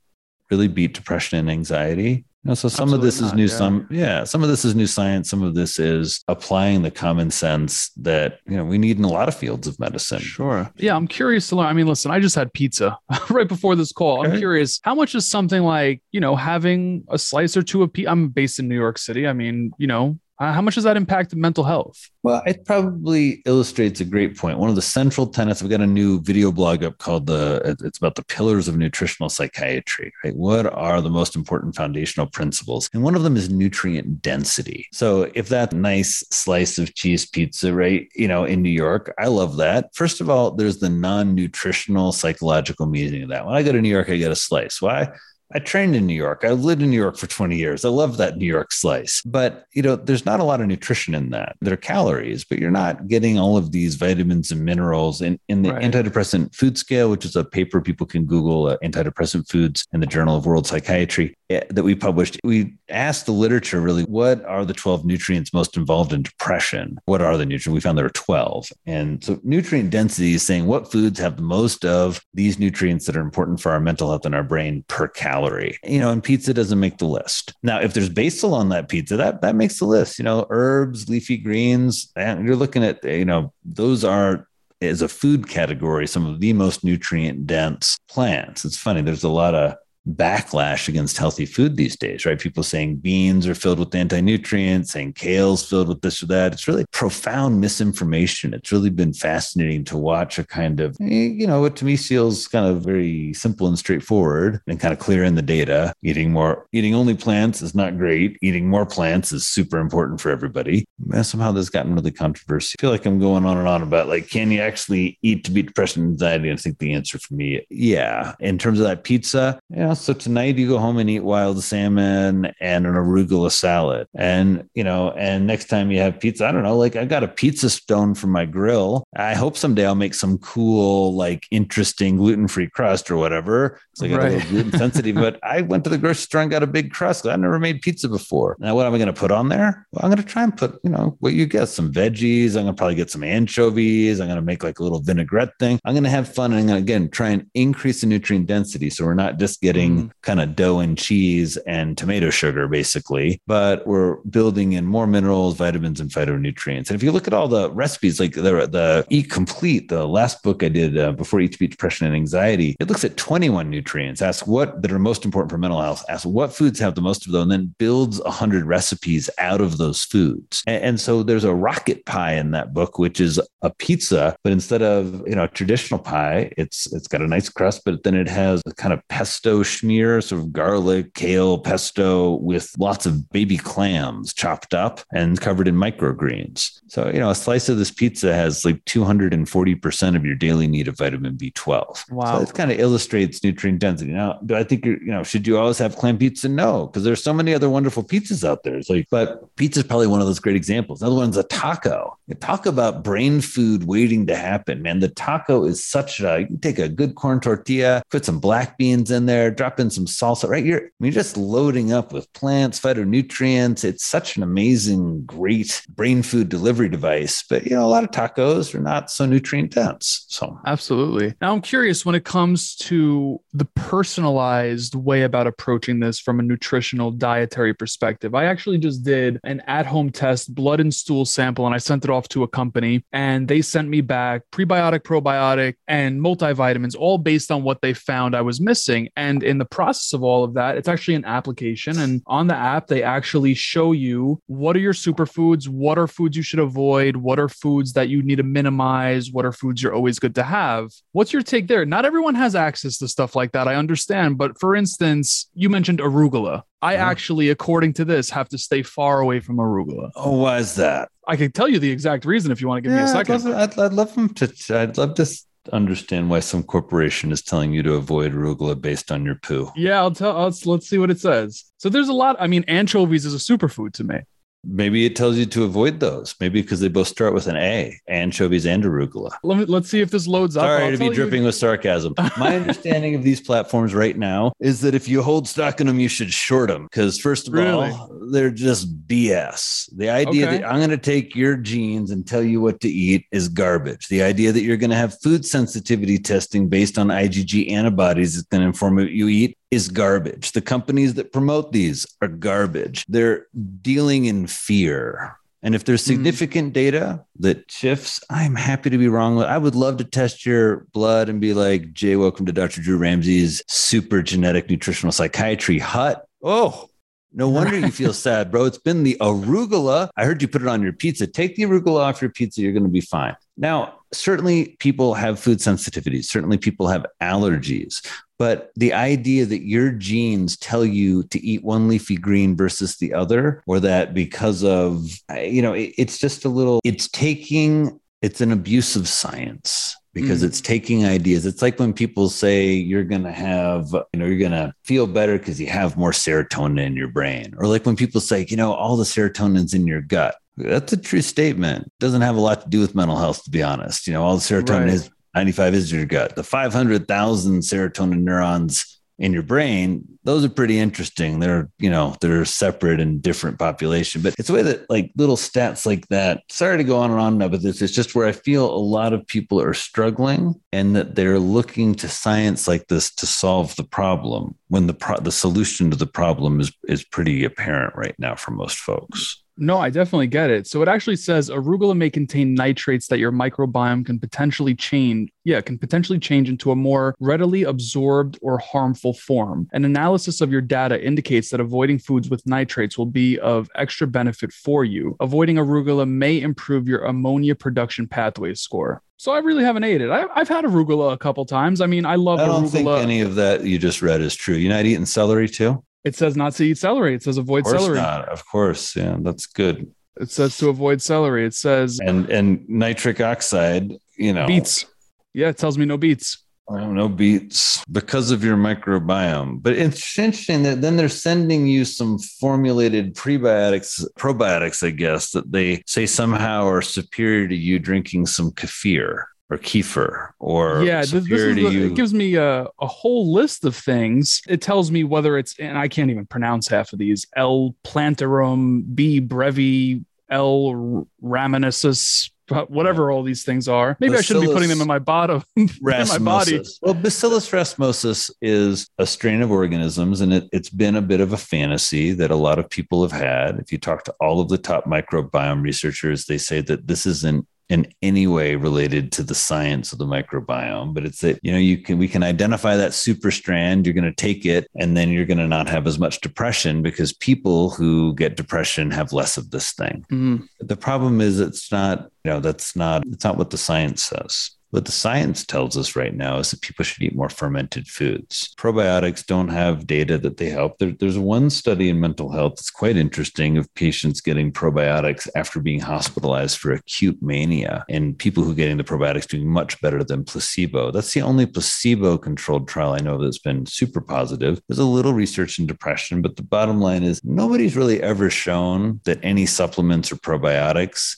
Speaker 1: really beat depression and anxiety. You know, so some of
Speaker 2: Absolutely
Speaker 1: this is new.
Speaker 2: yeah.
Speaker 1: Some, yeah, some of this is new science. Some of this is applying the common sense that you know we need in a lot of fields of medicine.
Speaker 2: Sure. Yeah, I'm curious to learn. I mean, listen, I just had pizza right before this call. I'm curious, how much is something like, you know, having a slice or two of pizza? I'm based in New York City. I mean, you know, uh, how much does that impact mental health?
Speaker 1: Well, it probably illustrates a great point. One of the central tenets, we've got a new video blog up called the, it's about the pillars of nutritional psychiatry, right? What are the most important foundational principles? And one of them is nutrient density. So if that nice slice of cheese pizza, right, you know, in New York, I love that. First of all, there's the non nutritional psychological meaning of that. When I go to New York, I get a slice. Why? I trained in New York. I lived in New York for 20 years. I love that New York slice. But, you know, there's not a lot of nutrition in that. There are calories, but you're not getting all of these vitamins and minerals in, in the
Speaker 2: Right.
Speaker 1: antidepressant food scale, which is a paper people can Google uh, antidepressant foods in the Journal of World Psychiatry eh, that we published. We asked the literature really, what are the 12 nutrients most involved in depression? What are the nutrients? We found there are 12. And so nutrient density is saying what foods have the most of these nutrients that are important for our mental health and our brain per calorie. You know, and pizza doesn't make the list. Now, if there's basil on that pizza, that that makes the list. You know, herbs, leafy greens, and you're looking at, you know, those are as a food category, some of the most nutrient dense plants. It's funny, there's a lot of backlash against healthy food these days, right? People saying beans are filled with anti nutrients, saying kale's filled with this or that. It's really profound misinformation. It's really been fascinating to watch a kind of, eh, you know, what to me feels kind of very simple and straightforward and kind of clear in the data. Eating more, eating only plants is not great. Eating more plants is super important for everybody. And somehow this has gotten really controversial. I feel like I'm going on and on about like, can you actually eat to beat depression and anxiety? And I think the answer for me, yeah. In terms of that pizza, yeah. So tonight you go home and eat wild salmon and an arugula salad. And, you know, and next time you have pizza, I don't know, like I got a pizza stone for my grill. I hope someday I'll make some cool, like interesting gluten free crust or whatever. So I got a little gluten sensitive, but I went to the grocery store and got a big crust. I never made pizza before. Now, what am I going to put on there? Well, I'm going to try and put, you know, what you get some veggies. I'm going to probably get some anchovies. I'm going to make like a little vinaigrette thing. I'm going to have fun. And I'm going to, again, try and increase the nutrient density. So we're not just getting
Speaker 2: Mhm.
Speaker 1: kind of dough and cheese and tomato sugar, basically, but we're building in more minerals, vitamins, and phytonutrients. And if you look at all the recipes, like the, the Eat Complete, the last book I did uh, before Eat to Beat Depression and Anxiety, it looks at 21 nutrients, asks what that are most important for mental health, asks what foods have the most of them, and then builds 100 recipes out of those foods. And, and so there's a rocket pie in that book, which is a pizza, but instead of you know traditional pie, it's it's got a nice crust, but then it has a kind of pesto schmear, sort of garlic, kale, pesto with lots of baby clams chopped up and covered in microgreens. So you know, a slice of this pizza has like 240 percent of your daily need of vitamin B12.
Speaker 2: Wow.
Speaker 1: So it kind of illustrates nutrient density. Now, do I think you're, you know, should you always have clam pizza? No, because there's so many other wonderful pizzas out there. It's like, but pizza is probably one of those great examples. Another one's a taco. You talk about brain food waiting to happen, man. The taco is such a, you take a good corn tortilla, put some black beans in there, drop in some salsa, right? You're, you're just loading up with plants, phytonutrients. It's such an amazing, great brain food delivery device. But, you know, a lot of tacos are not so nutrient dense. So,
Speaker 2: Absolutely. Now, I'm curious when it comes to the personalized way about approaching this from a nutritional dietary perspective. I actually just did an at home test, blood and stool sample, and I sent it off to a company, and they sent me back prebiotic, probiotic, and multivitamins, all based on what they found I was missing. And in the process of all of that, it's actually an application. And on the app, they actually show you what are your superfoods, what are foods you should avoid, what are foods that you need to minimize, what are foods you're always good to have. What's your take there? Not everyone has access to stuff like that. I understand. But for instance, you mentioned arugula. I
Speaker 1: Yeah.
Speaker 2: actually, according to this, have to stay far away from arugula.
Speaker 1: oh, why is that?
Speaker 2: I could tell you the exact reason if you want to give me a
Speaker 1: I'd
Speaker 2: second.
Speaker 1: love, I'd, I'd love them to. I'd love to understand why some corporation is telling you to avoid arugula based on your poo.
Speaker 2: Yeah, I'll tell us. Let's see what it says. So there's a lot. I mean, anchovies is a superfood to me.
Speaker 1: Maybe it tells you to avoid those. Maybe because they both start with an A: anchovies and arugula.
Speaker 2: Let me let's see if this loads up.
Speaker 1: Sorry to be
Speaker 2: tell you-
Speaker 1: dripping with sarcasm. My understanding of these platforms right now is that if you hold stock in them, you should short them. Because first of
Speaker 2: Really?
Speaker 1: all, they're just BS. The idea
Speaker 2: Okay.
Speaker 1: that I'm going to take your genes and tell you what to eat is garbage. The idea that you're going to have food sensitivity testing based on IgG antibodies is going to inform what you eat is garbage. The companies that promote these are garbage. They're dealing in fear. And if there's
Speaker 2: Mm.
Speaker 1: significant data that shifts, I'm happy to be wrong. I would love to test your blood and be like, Jay, welcome to Dr. Drew Ramsey's super genetic nutritional psychiatry hut. Oh, no wonder you feel sad, bro. It's been the arugula. I heard you put it on your pizza. Take the arugula off your pizza. You're going to be fine. Now, certainly people have food sensitivities. Certainly people have allergies. But the idea that your genes tell you to eat one leafy green versus the other, or that because of, you know, it- it's just a little, it's taking, it's an abuse of science because
Speaker 2: Mm.
Speaker 1: it's taking ideas. It's like when people say you're going to have, you know, you're going to feel better because you have more serotonin in your brain. Or like when people say, you know, all the serotonin's in your gut. That's a true statement. Doesn't have a lot to do with mental health, to be honest. You know, all the serotonin
Speaker 2: Right.
Speaker 1: is 95 is your gut. The 500,000 serotonin neurons in your brain, those are pretty interesting. They're, you know, they're separate and different population, but it's a way that like little stats like that. Sorry to go on and on about this. It's just where I feel a lot of people are struggling and that they're looking to science like this to solve the problem when the pro- the solution to the problem is is pretty apparent right now for most folks.
Speaker 2: No, I definitely get it. So it actually says arugula may contain nitrates that your microbiome can potentially change. Yeah, can potentially change into a more readily absorbed or harmful form. An analysis of your data indicates that avoiding foods with nitrates will be of extra benefit for you. Avoiding arugula may improve your ammonia production pathway score. So I really haven't ate it. I, I've had arugula a couple times. I mean, I love
Speaker 1: I don't
Speaker 2: arugula.
Speaker 1: think any of that you just read is true. You're not eating celery too?
Speaker 2: It says not to eat celery. It says avoid
Speaker 1: Of course
Speaker 2: celery.
Speaker 1: not. Of course. Yeah, that's good.
Speaker 2: It says to avoid celery. It says
Speaker 1: And and nitric oxide, you know,
Speaker 2: beets. Yeah, it tells me no beets.
Speaker 1: Well, no beets because of your microbiome. But it's interesting that then they're sending you some formulated prebiotics, probiotics, I guess, that they say somehow are superior to you drinking some kefir or kefir or
Speaker 2: yeah, this, this is
Speaker 1: to
Speaker 2: the, it gives me a, a whole list of things. It tells me whether it's and I can't even pronounce half of these. L plantarum, B brevi, L raminesis, whatever all these things are. Maybe I shouldn't be putting them in my bottom in my body.
Speaker 1: Well, Bacillus rasmosis is a strain of organisms, and it, it's been a bit of a fantasy that a lot of people have had. If you talk to all of the top microbiome researchers, they say that this isn't in any way related to the science of the microbiome but it's that you know you can we can identify that super strand you're going to take it and then you're going to not have as much depression because people who get depression have less of this thing
Speaker 2: Mhm.
Speaker 1: the problem is it's not, you know, that's not, it's not what the science says. What the science tells us right now is that people should eat more fermented foods. Probiotics don't have data that they help. There, there's one study in mental health that's quite interesting of patients getting probiotics after being hospitalized for acute mania and people who getting the probiotics doing much better than placebo. That's the only placebo controlled trial I know that's been super positive. There's a little research in depression, but the bottom line is nobody's really ever shown that any supplements or probiotics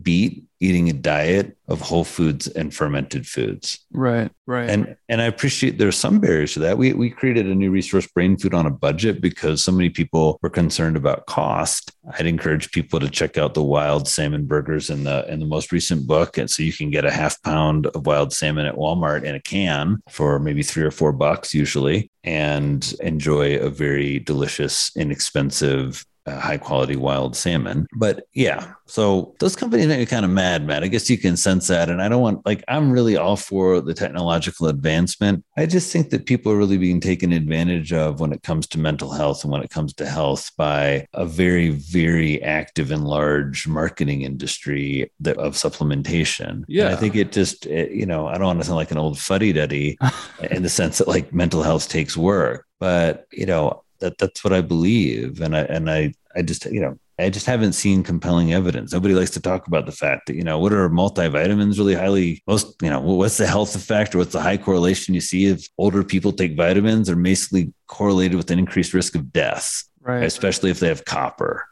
Speaker 1: beat eating a diet of whole foods and fermented foods.
Speaker 2: Right, right.
Speaker 1: And and I appreciate there's some barriers to that. We we created a new resource brain food on a budget because so many people were concerned about cost. I'd encourage people to check out the wild salmon burgers in the in the most recent book. And so you can get a half pound of wild salmon at Walmart in a can for maybe three or four bucks usually and enjoy a very delicious, inexpensive uh, high quality wild salmon. But yeah, so those companies make me kind of mad, Matt. I guess you can sense that. And I don't want, like, I'm really all for the technological advancement. I just think that people are really being taken advantage of when it comes to mental health and when it comes to health by a very, very active and large marketing industry that, of supplementation.
Speaker 2: Yeah.
Speaker 1: And I think it just, it, you know, I don't want to sound like an old fuddy duddy in the sense that like mental health takes work, but, you know, that that's what I believe. And I, and I, I just, you know, I just haven't seen compelling evidence. Nobody likes to talk about the fact that, you know, what are multivitamins really highly, most, you know, what's the health effect or what's the high correlation you see if older people take vitamins are basically correlated with an increased risk of death,
Speaker 2: right.
Speaker 1: especially if they have copper.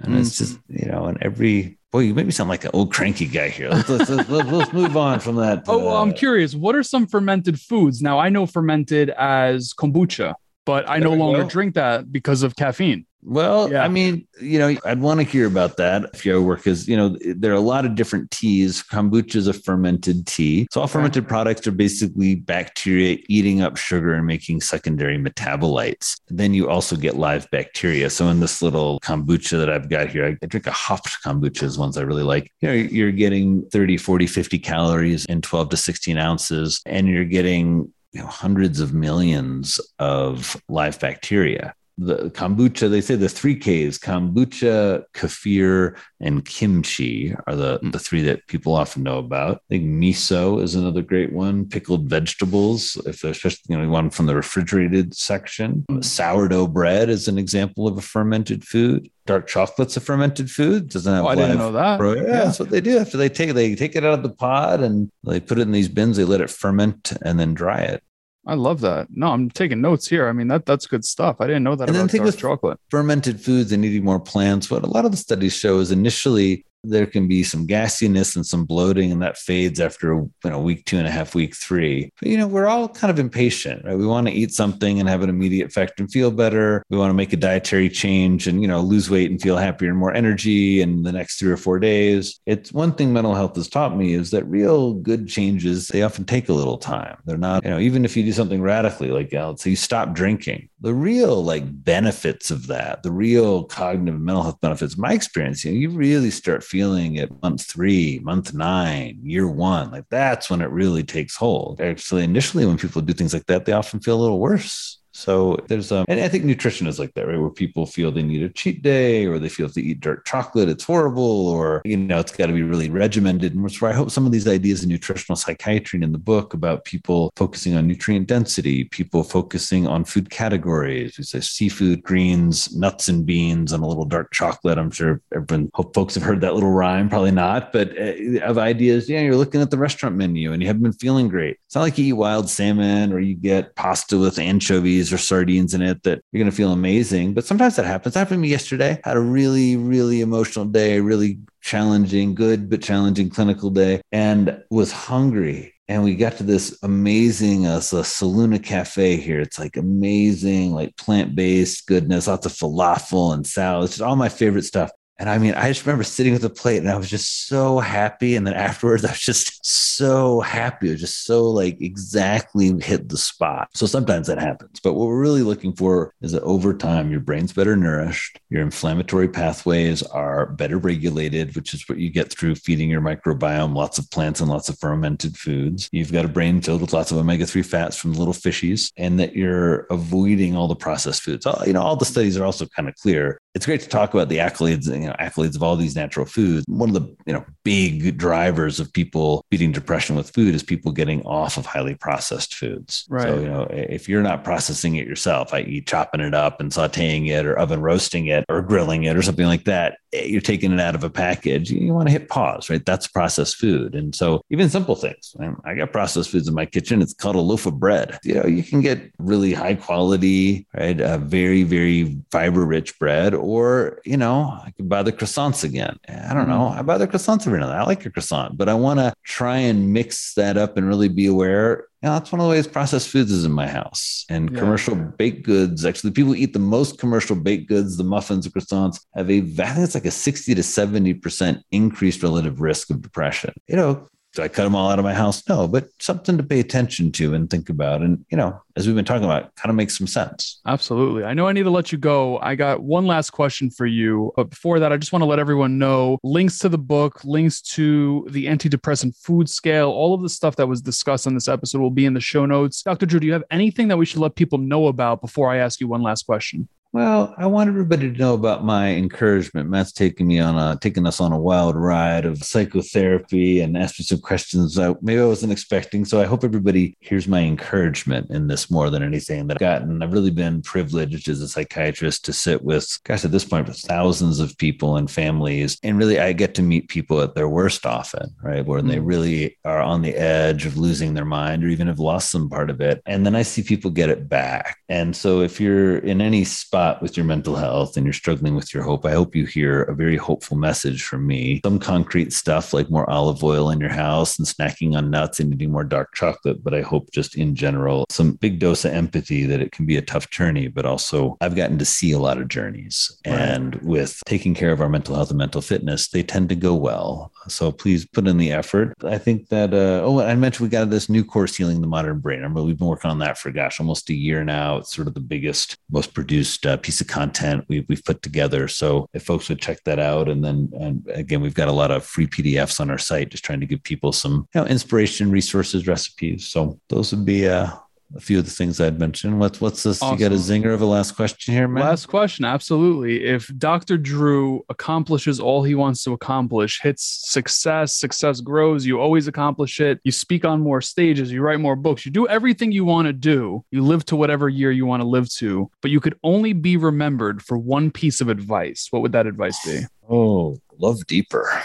Speaker 1: And it's mm-hmm. just, you know, and every, boy, you make me sound like an old cranky guy here. Let's, let's, let's, let's, move on from that.
Speaker 2: Oh, well, I'm curious. What are some fermented foods? Now, I know fermented as kombucha, but I
Speaker 1: There
Speaker 2: no longer
Speaker 1: go.
Speaker 2: drink that because of caffeine.
Speaker 1: Well,
Speaker 2: Yeah.
Speaker 1: I mean, you know, I'd want to hear about that if you work because, you know, there are a lot of different teas. Kombucha is a fermented tea. So all fermented products are basically bacteria eating up sugar and making secondary metabolites. Then you also get live bacteria. So in this little kombucha that I've got here, I, I drink a hopped kombucha is ones I really like. You know, you're getting 30, 40, 50 calories in 12 to 16 ounces, and you're getting you know, hundreds of millions of live bacteria. The kombucha, they say the three Ks kombucha, kefir, and kimchi are the, the three that people often know about. I think miso is another great one. Pickled vegetables, if they're especially, you know, one from the refrigerated section. Sourdough bread is an example of a fermented food. Dark chocolate's a fermented food. Doesn't have
Speaker 2: Oh, I didn't know that.
Speaker 1: Bro, yeah, that's what they do. After they take they take it out of the pod and they put it in these bins. They let it ferment and then dry it.
Speaker 2: I love that. No, I'm taking notes here. I mean, that that's good stuff. I didn't know that
Speaker 1: And then think
Speaker 2: dark
Speaker 1: with-
Speaker 2: chocolate.
Speaker 1: Fermented foods and eating more plants. What a lot of the studies show is initially there can be some gassiness and some bloating, and that fades after you know week two and a half, week three. But you know we're all kind of impatient, right? We want to eat something and have an immediate effect and feel better. We want to make a dietary change and you know lose weight and feel happier and more energy in the next three or four days. It's one thing mental health has taught me is that real good changes they often take a little time. They're not you know even if you do something radically like uh, you know, say you stop drinking, the real like benefits of that, the real cognitive mental health benefits, my experience, you know, you really start feeling it month three, month nine, year one. Like that's when it really takes hold. Actually, initially when people do things like that, they often feel a little worse. So there's um, and I think nutrition is like that, right? Where people feel they need a cheat day, or they feel if they eat dark chocolate, it's horrible, or you know, it's got to be really regimented. And that's where I hope some of these ideas in nutritional psychiatry in the book about people focusing on nutrient density, people focusing on food categories. We say seafood, greens, nuts and beans, and a little dark chocolate. I'm sure everyone, hope folks have heard that little rhyme, probably not, but uh, of ideas. Yeah, you're looking at the restaurant menu and you haven't been feeling great. It's not like you eat wild salmon or you get pasta with anchovies or sardines in it that you're going to feel amazing. But sometimes that happens. That happened to me yesterday. Had a really, really emotional day, really challenging, good but challenging clinical day, and was hungry. And we got to this amazing uh, so Saluna Cafe here. It's like amazing, like plant based goodness, lots of falafel and salad. It's just all my favorite stuff. And I mean, I just remember sitting with the plate and I was just so happy. And then afterwards, I was just so happy. It was just so like exactly hit the spot. So sometimes that happens. But what we're really looking for is that over time, your brain's better nourished, your inflammatory pathways are better regulated, which is what you get through feeding your microbiome lots of plants and lots of fermented foods. You've got a brain filled with lots of omega 3 fats from little fishies, and that you're avoiding all the processed foods. All, you know, all the studies are also kind of clear. It's great to talk about the accolades, you know, accolades of all these natural foods. One of the you know big drivers of people beating depression with food is people getting off of highly processed foods.
Speaker 2: Right.
Speaker 1: So you know, if you're not processing it yourself, i.e., chopping it up and sautéing it, or oven roasting it, or grilling it, or something like that, eh, you're taking it out of a package. You want to hit pause, right? That's processed food, and so even simple things. I- I got processed foods in my kitchen. It's called a loaf of bread. You know, you can get really high quality, right? A very very fiber rich bread, or you know, I could buy the croissants again. I don't know. Mm-hmm. I buy the croissants every now and then. I like a croissant, but I want to try and mix that up and really be aware. You know, that's one of the ways processed foods is in my house. And
Speaker 2: Yeah.
Speaker 1: commercial baked goods, actually, the people who eat the most commercial baked goods, the muffins, the croissants, have a, I think it's like a 60 to 70% increased relative risk of depression. You know, do I cut them all out of my house? No, but something to pay attention to and think about. And, you know, as we've been talking about, kind of makes some sense.
Speaker 2: Absolutely. I know I need to let you go. I got one last question for you. But before that, I just want to let everyone know links to the book, links to the antidepressant food scale, all of the stuff that was discussed on this episode will be in the show notes. Dr. Drew, do you have anything that we should let people know about before I ask you one last question?
Speaker 1: Well, I want everybody to know about my encouragement. Matt's taking me on a taking us on a wild ride of psychotherapy and asking some questions I maybe I wasn't expecting. So I hope everybody hears my encouragement in this more than anything that I've gotten. I've really been privileged as a psychiatrist to sit with, gosh, at this point, with thousands of people and families. And really I get to meet people at their worst often, right? When they
Speaker 2: Mm.
Speaker 1: really are on the edge of losing their mind or even have lost some part of it. And then I see people get it back. And so if you're in any spot spot with your mental health and you're struggling with your hope, I hope you hear a very hopeful message from me. Some concrete stuff like more olive oil in your house and snacking on nuts and eating more dark chocolate. But I hope just in general, some big dose of empathy that it can be a tough journey, but also I've gotten to see a lot of journeys. Right. And with taking care of our mental health and mental fitness, they tend to go well. So please put in the effort. I think that, uh, oh, I mentioned we got this new course, Healing the Modern Brain. I remember we've been working on that for, gosh, almost a year now. It's sort of the biggest, most produced uh, piece of content we've, we've put together. So if folks would check that out, and then and again, we've got a lot of free PDFs on our site, just trying to give people some you know, inspiration, resources, recipes. So those would be uh, a few of the things I'd mentioned. What's what's this? Awesome. You got a zinger of a last question here, man?
Speaker 2: Last question, absolutely. If Dr. Drew accomplishes all he wants to accomplish, hits success, success grows, you always accomplish it. You speak on more stages, you write more books, you do everything you want to do. You live to whatever year you want to live to, but you could only be remembered for one piece of advice. What would that advice be?
Speaker 1: Oh, love deeper.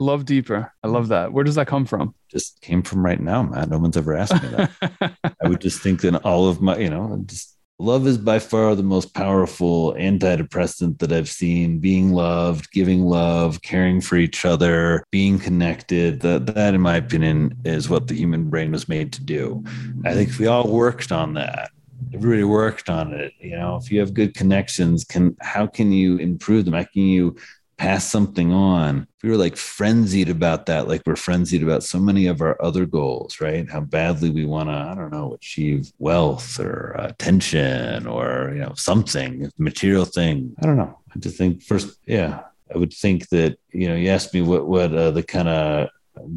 Speaker 2: Love deeper. I love that. Where does that come from?
Speaker 1: Just came from right now, Matt. No one's ever asked me that. I would just think that all of my, you know, just love is by far the most powerful antidepressant that I've seen. Being loved, giving love, caring for each other, being connected. That, that, in my opinion, is what the human brain was made to do. I think if we all worked on that, everybody worked on it you know if you have good connections can how can you improve them how can you pass something on. We were like frenzied about that like we're frenzied about so many of our other goals right? How badly we want to i don't know achieve wealth or attention or you know something material thing. I don't know. I just think first yeah i would think that you know you asked me what what uh, the kind of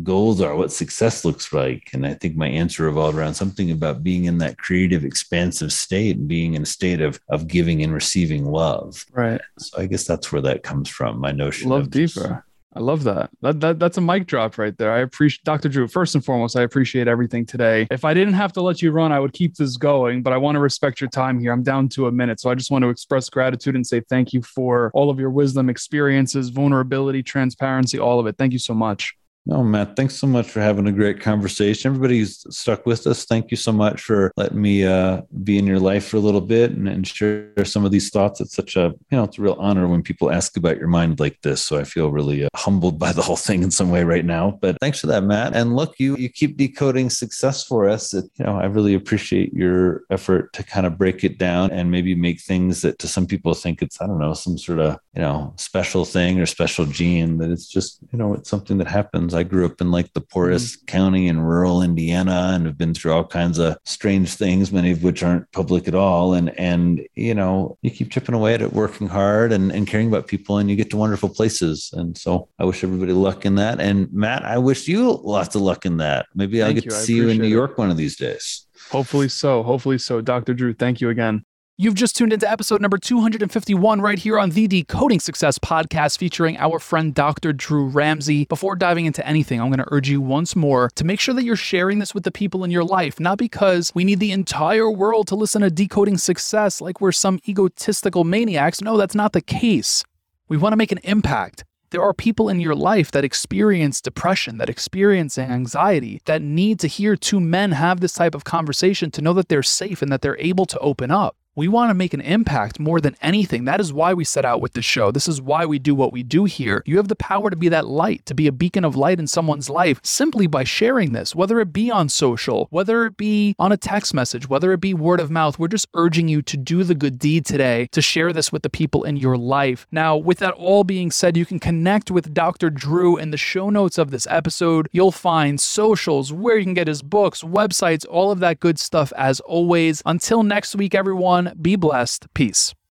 Speaker 1: goals are, what success looks like. And I think my answer revolved around something about being in that creative, expansive state and being in a state of of giving and receiving love.
Speaker 2: Right.
Speaker 1: So I guess that's where that comes from. My notion of
Speaker 2: love deeper. I love that. That, that. That's a mic drop right there. I appreciate Dr. Drew. First and foremost, I appreciate everything today. If I didn't have to let you run, I would keep this going, but I want to respect your time here. I'm down to a minute. So I just want to express gratitude and say thank you for all of your wisdom, experiences, vulnerability, transparency, all of it. Thank you so much.
Speaker 1: No, Matt, thanks so much for having a great conversation. Everybody's stuck with us. Thank you so much for letting me uh, be in your life for a little bit and, and, share some of these thoughts. It's such a, you know, it's a real honor when people ask about your mind like this. So I feel really uh, humbled by the whole thing in some way right now. But thanks for that, Matt. And look, you you keep decoding success for us. It, you know, I really appreciate your effort to kind of break it down and maybe make things that to some people think it's, I don't know, some sort of, you know, special thing or special gene that it's just, you know, it's something that happens I grew up in like the poorest mm-hmm. county in rural Indiana and have been through all kinds of strange things, many of which aren't public at all. And and you know, you keep chipping away at it, working hard and, and caring about people, and you get to wonderful places. And so I wish everybody luck in that. And Matt, I wish you lots of luck in that. Maybe I'll get you. to see you in New York one of these days.
Speaker 2: Hopefully so. Hopefully so. Dr. Drew, thank you again. You've just tuned into episode number 251 right here on the Decoding Success podcast featuring our friend Dr. Drew Ramsey. Before diving into anything, I'm going to urge you once more to make sure that you're sharing this with the people in your life, not because we need the entire world to listen to Decoding Success like we're some egotistical maniacs. No, that's not the case. We want to make an impact. There are people in your life that experience depression, that experience anxiety, that need to hear two men have this type of conversation to know that they're safe and that they're able to open up. We want to make an impact more than anything. That is why we set out with this show. This is why we do what we do here. You have the power to be that light, to be a beacon of light in someone's life simply by sharing this, whether it be on social, whether it be on a text message, whether it be word of mouth. We're just urging you to do the good deed today, to share this with the people in your life. Now, with that all being said, you can connect with Dr. Drew in the show notes of this episode. You'll find socials, where you can get his books, websites, all of that good stuff as always. Until next week, be blessed. Peace.